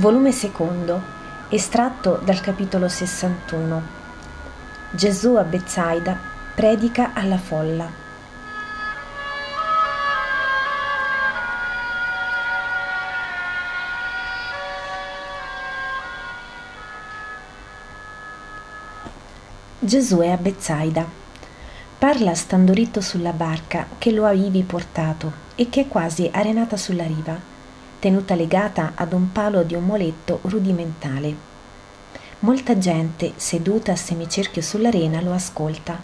Volume secondo, estratto dal capitolo 61. Gesù a Bezzaida predica alla folla. Gesù è a Bezzaida. Parla stando ritto sulla barca che lo ha ivi portato e che è quasi arenata sulla riva tenuta legata ad un palo di un muletto rudimentale. Molta gente, seduta a semicerchio sull'arena, lo ascolta.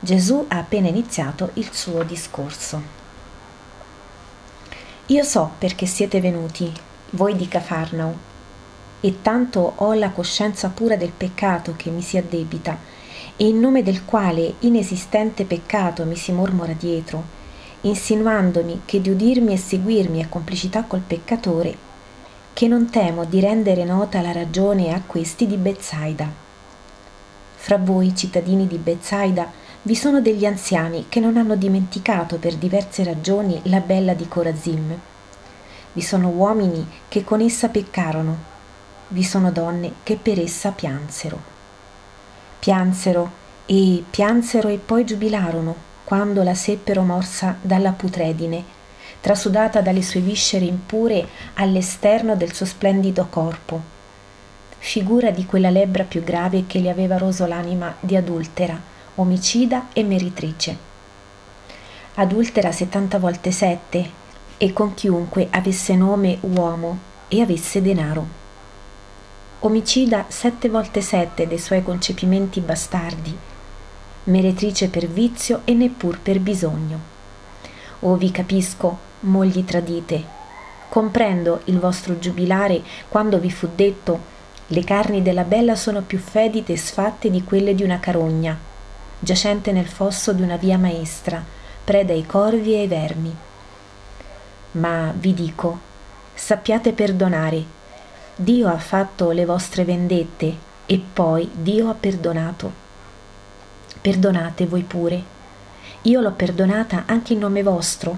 Gesù ha appena iniziato il suo discorso. Io so perché siete venuti, voi di Cafarnao, e tanto ho la coscienza pura del peccato che mi si addebita, e in nome del quale inesistente peccato mi si mormora dietro, insinuandomi che di udirmi e seguirmi è complicità col peccatore, che non temo di rendere nota la ragione a questi di Bezzaida. Fra voi, cittadini di Bezzaida, vi sono degli anziani che non hanno dimenticato per diverse ragioni la bella di Corazim. Vi sono uomini che con essa peccarono, vi sono donne che per essa piansero. Piansero e piansero e poi giubilarono quando la seppero morsa dalla putredine, trasudata dalle sue viscere impure all'esterno del suo splendido corpo, figura di quella lebbra più grave che le aveva roso l'anima di adultera, omicida e meritrice. Adultera settanta volte sette e con chiunque avesse nome uomo e avesse denaro. Omicida sette volte sette dei suoi concepimenti bastardi, meretrice per vizio e neppur per bisogno. Oh vi capisco, mogli tradite. Comprendo il vostro giubilare quando vi fu detto le carni della bella sono più fedite e sfatte di quelle di una carogna, giacente nel fosso di una via maestra, preda ai corvi e ai vermi. Ma vi dico, sappiate perdonare. Dio ha fatto le vostre vendette e poi Dio ha perdonato perdonate voi pure. Io l'ho perdonata anche in nome vostro,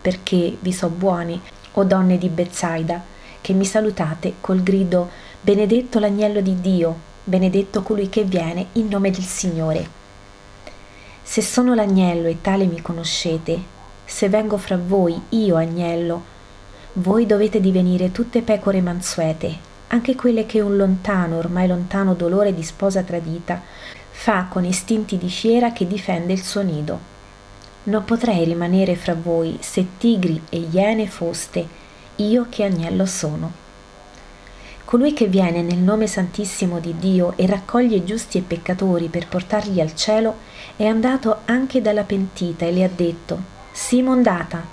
perché vi so buoni, o donne di Bezzaida, che mi salutate col grido Benedetto l'agnello di Dio, benedetto colui che viene in nome del Signore. Se sono l'agnello e tale mi conoscete, se vengo fra voi, io agnello, voi dovete divenire tutte pecore mansuete, anche quelle che un lontano, ormai lontano dolore di sposa tradita fa con istinti di fiera che difende il suo nido. Non potrei rimanere fra voi se tigri e iene foste, io che agnello sono. Colui che viene nel nome santissimo di Dio e raccoglie giusti e peccatori per portarli al cielo è andato anche dalla pentita e le ha detto, sii mondata,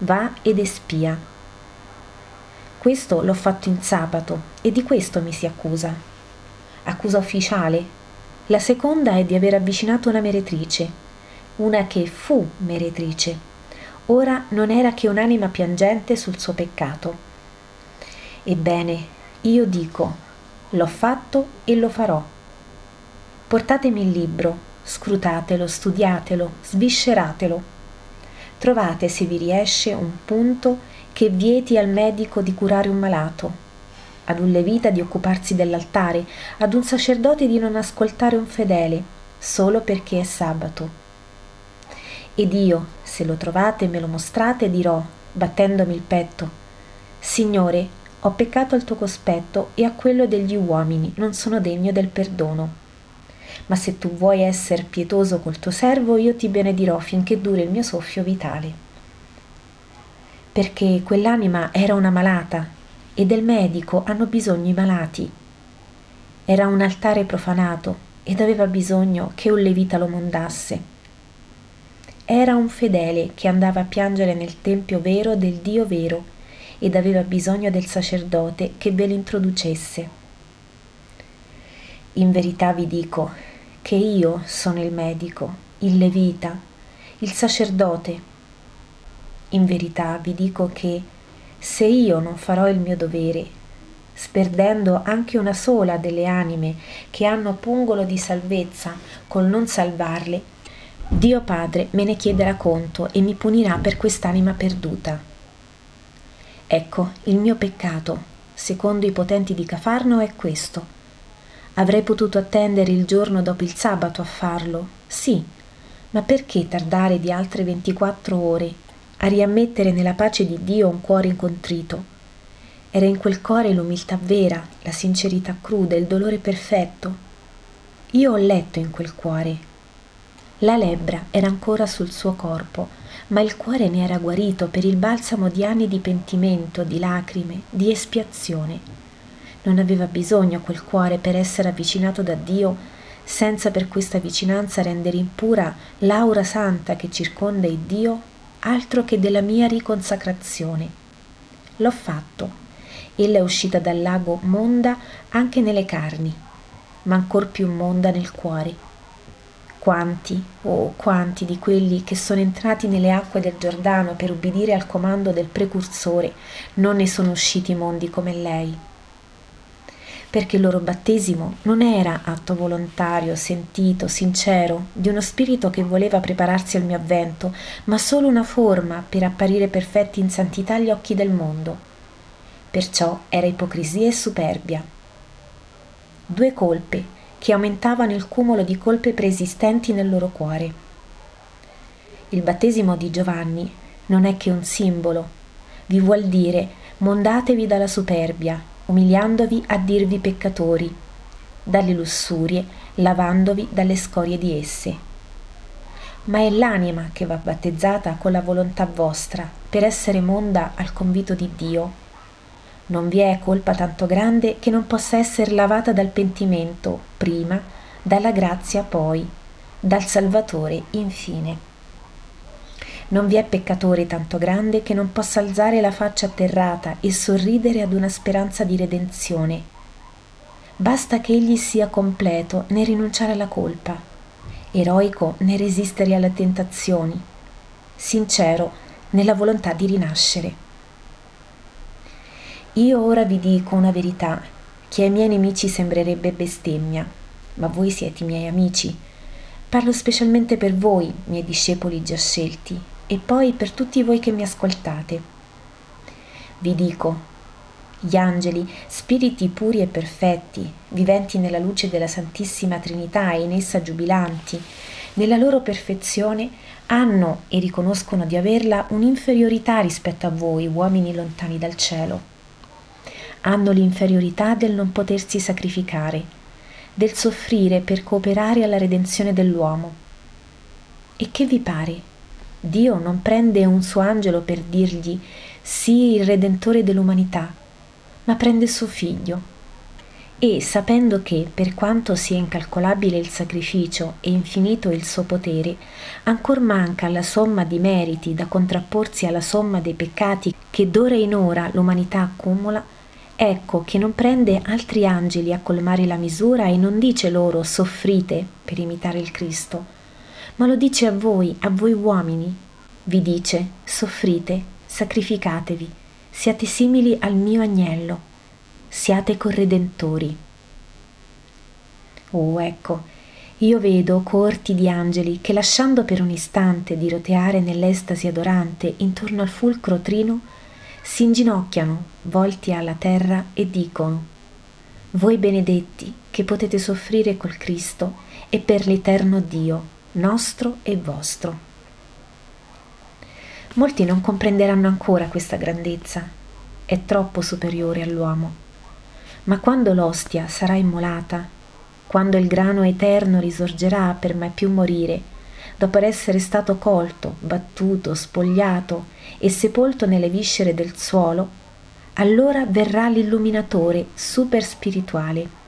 va ed espia. Questo l'ho fatto in sabato e di questo mi si accusa. Accusa ufficiale, la seconda è di aver avvicinato una meretrice, una che fu meretrice. Ora non era che un'anima piangente sul suo peccato. Ebbene, io dico, l'ho fatto e lo farò. Portatemi il libro, scrutatelo, studiatelo, svisceratelo. Trovate, se vi riesce, un punto che vieti al medico di curare un malato ad un levita di occuparsi dell'altare, ad un sacerdote di non ascoltare un fedele, solo perché è sabato. Ed io, se lo trovate e me lo mostrate, dirò, battendomi il petto, Signore, ho peccato al tuo cospetto e a quello degli uomini, non sono degno del perdono. Ma se tu vuoi essere pietoso col tuo servo, io ti benedirò finché duri il mio soffio vitale. Perché quell'anima era una malata e del medico hanno bisogno i malati. Era un altare profanato ed aveva bisogno che un levita lo mondasse. Era un fedele che andava a piangere nel tempio vero del Dio vero ed aveva bisogno del sacerdote che ve lo introducesse. In verità vi dico che io sono il medico, il levita, il sacerdote. In verità vi dico che se io non farò il mio dovere, sperdendo anche una sola delle anime che hanno pungolo di salvezza col non salvarle, Dio Padre me ne chiederà conto e mi punirà per quest'anima perduta. Ecco, il mio peccato, secondo i potenti di Cafarno, è questo. Avrei potuto attendere il giorno dopo il sabato a farlo, sì, ma perché tardare di altre 24 ore a riammettere nella pace di Dio un cuore incontrito? Era in quel cuore l'umiltà vera, la sincerità cruda, il dolore perfetto. Io ho letto in quel cuore. La lebbra era ancora sul suo corpo, ma il cuore ne era guarito per il balsamo di anni di pentimento, di lacrime, di espiazione. Non aveva bisogno quel cuore per essere avvicinato da Dio, senza per questa vicinanza rendere impura l'aura santa che circonda il Dio, altro che della mia riconsacrazione. L'ho fatto. Ella è uscita dal lago monda anche nelle carni, ma ancor più monda nel cuore quanti, oh quanti di quelli che sono entrati nelle acque del Giordano per ubbidire al comando del precursore non ne sono usciti mondi come lei? Perché il loro battesimo non era atto volontario, sentito, sincero, di uno spirito che voleva prepararsi al mio avvento, ma solo una forma per apparire perfetti in santità agli occhi del mondo. Perciò era ipocrisia e superbia. Due colpe che aumentavano il cumulo di colpe preesistenti nel loro cuore. Il battesimo di Giovanni non è che un simbolo, vi vuol dire mondatevi dalla superbia, umiliandovi a dirvi peccatori, dalle lussurie, lavandovi dalle scorie di esse. Ma è l'anima che va battezzata con la volontà vostra per essere monda al convito di Dio non vi è colpa tanto grande che non possa essere lavata dal pentimento prima, dalla grazia poi, dal Salvatore infine. Non vi è peccatore tanto grande che non possa alzare la faccia atterrata e sorridere ad una speranza di redenzione. Basta che egli sia completo nel rinunciare alla colpa, eroico nel resistere alle tentazioni, sincero nella volontà di rinascere. Io ora vi dico una verità che ai miei nemici sembrerebbe bestemmia, ma voi siete i miei amici. Parlo specialmente per voi, miei discepoli già scelti, e poi per tutti voi che mi ascoltate. Vi dico, gli angeli, spiriti puri e perfetti, viventi nella luce della Santissima Trinità e in essa giubilanti, nella loro perfezione hanno e riconoscono di averla un'inferiorità rispetto a voi, uomini lontani dal cielo hanno l'inferiorità del non potersi sacrificare, del soffrire per cooperare alla redenzione dell'uomo. E che vi pare? Dio non prende un suo angelo per dirgli sii il redentore dell'umanità, ma prende suo figlio. E sapendo che, per quanto sia incalcolabile il sacrificio e infinito il suo potere, ancor manca la somma di meriti da contrapporsi alla somma dei peccati che d'ora in ora l'umanità accumula, ecco che non prende altri angeli a colmare la misura e non dice loro soffrite per imitare il Cristo, ma lo dice a voi, a voi uomini. Vi dice soffrite, sacrificatevi, siate simili al mio agnello, siate corredentori. Oh, ecco, io vedo corti di angeli che lasciando per un istante di roteare nell'estasi adorante intorno al fulcro trino, si inginocchiano, volti alla terra, e dicono, Voi benedetti che potete soffrire col Cristo e per l'eterno Dio, nostro e vostro. Molti non comprenderanno ancora questa grandezza, è troppo superiore all'uomo. Ma quando l'ostia sarà immolata, quando il grano eterno risorgerà per mai più morire, dopo essere stato colto, battuto, spogliato e sepolto nelle viscere del suolo, allora verrà l'illuminatore super spirituale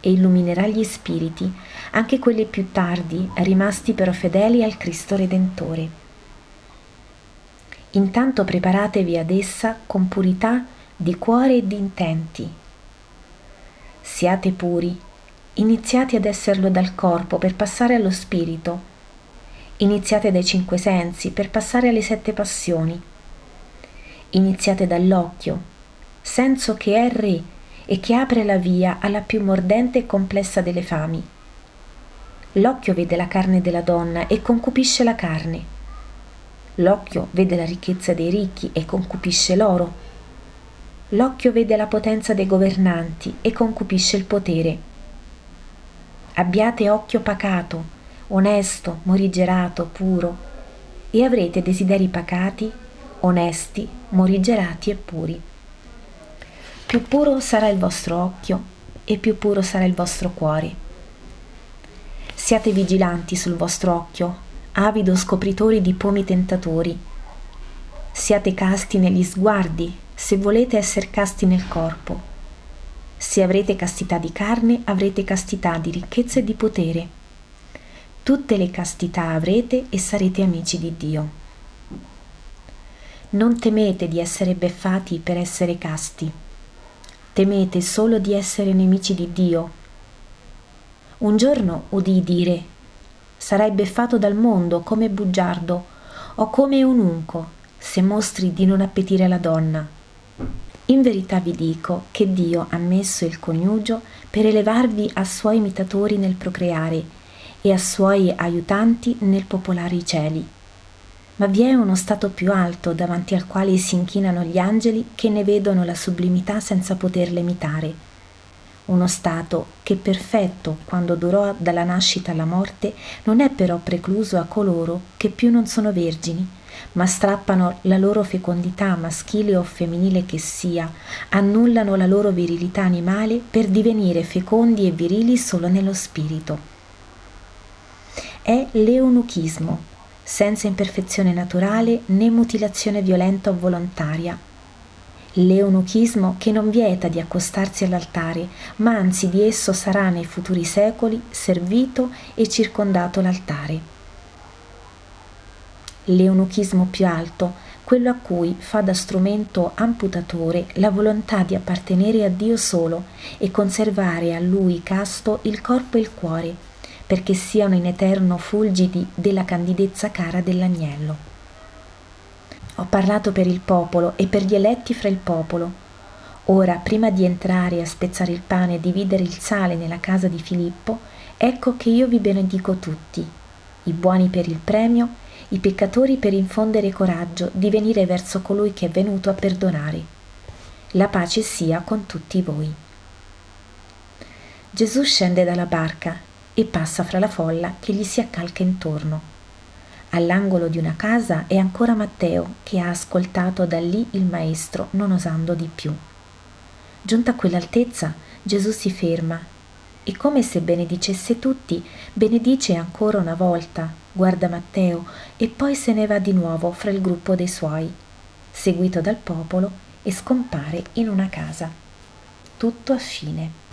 e illuminerà gli spiriti, anche quelli più tardi, rimasti però fedeli al Cristo Redentore. Intanto preparatevi ad essa con purità di cuore e di intenti. Siate puri, iniziate ad esserlo dal corpo per passare allo spirito, Iniziate dai cinque sensi per passare alle sette passioni. Iniziate dall'occhio, senso che è re e che apre la via alla più mordente e complessa delle fami. L'occhio vede la carne della donna e concupisce la carne. L'occhio vede la ricchezza dei ricchi e concupisce l'oro. L'occhio vede la potenza dei governanti e concupisce il potere. Abbiate occhio pacato, onesto, morigerato, puro, e avrete desideri pacati, onesti, morigerati e puri. Più puro sarà il vostro occhio e più puro sarà il vostro cuore. Siate vigilanti sul vostro occhio, avido scopritori di pomi tentatori. Siate casti negli sguardi, se volete essere casti nel corpo. Se avrete castità di carne, avrete castità di ricchezza e di potere. Tutte le castità avrete e sarete amici di Dio. Non temete di essere beffati per essere casti temete solo di essere nemici di Dio. Un giorno udii dire, sarai beffato dal mondo come bugiardo o come un unco se mostri di non appetire la donna. In verità vi dico che Dio ha messo il coniugio per elevarvi a suoi imitatori nel procreare e a suoi aiutanti nel popolare i cieli ma vi è uno stato più alto davanti al quale si inchinano gli angeli che ne vedono la sublimità senza poterle imitare. Uno stato che perfetto quando durò dalla nascita alla morte non è però precluso a coloro che più non sono vergini, ma strappano la loro fecondità maschile o femminile che sia, annullano la loro virilità animale per divenire fecondi e virili solo nello spirito. È l'eunuchismo, senza imperfezione naturale né mutilazione violenta o volontaria. L'eunuchismo che non vieta di accostarsi all'altare, ma anzi di esso sarà nei futuri secoli servito e circondato l'altare. L'eunuchismo più alto, quello a cui fa da strumento amputatore la volontà di appartenere a Dio solo e conservare a Lui casto il corpo e il cuore, perché siano in eterno fulgidi della candidezza cara dell'agnello. Ho parlato per il popolo e per gli eletti fra il popolo. Ora, prima di entrare a spezzare il pane e dividere il sale nella casa di Filippo, ecco che io vi benedico tutti, i buoni per il premio, i peccatori per infondere coraggio di venire verso colui che è venuto a perdonare. La pace sia con tutti voi. Gesù scende dalla barca e passa fra la folla che gli si accalca intorno. All'angolo di una casa è ancora Matteo che ha ascoltato da lì il maestro non osando di più. Giunta a quell'altezza, Gesù si ferma e come se benedicesse tutti, benedice ancora una volta, guarda Matteo e poi se ne va di nuovo fra il gruppo dei suoi, seguito dal popolo e scompare in una casa. Tutto a fine.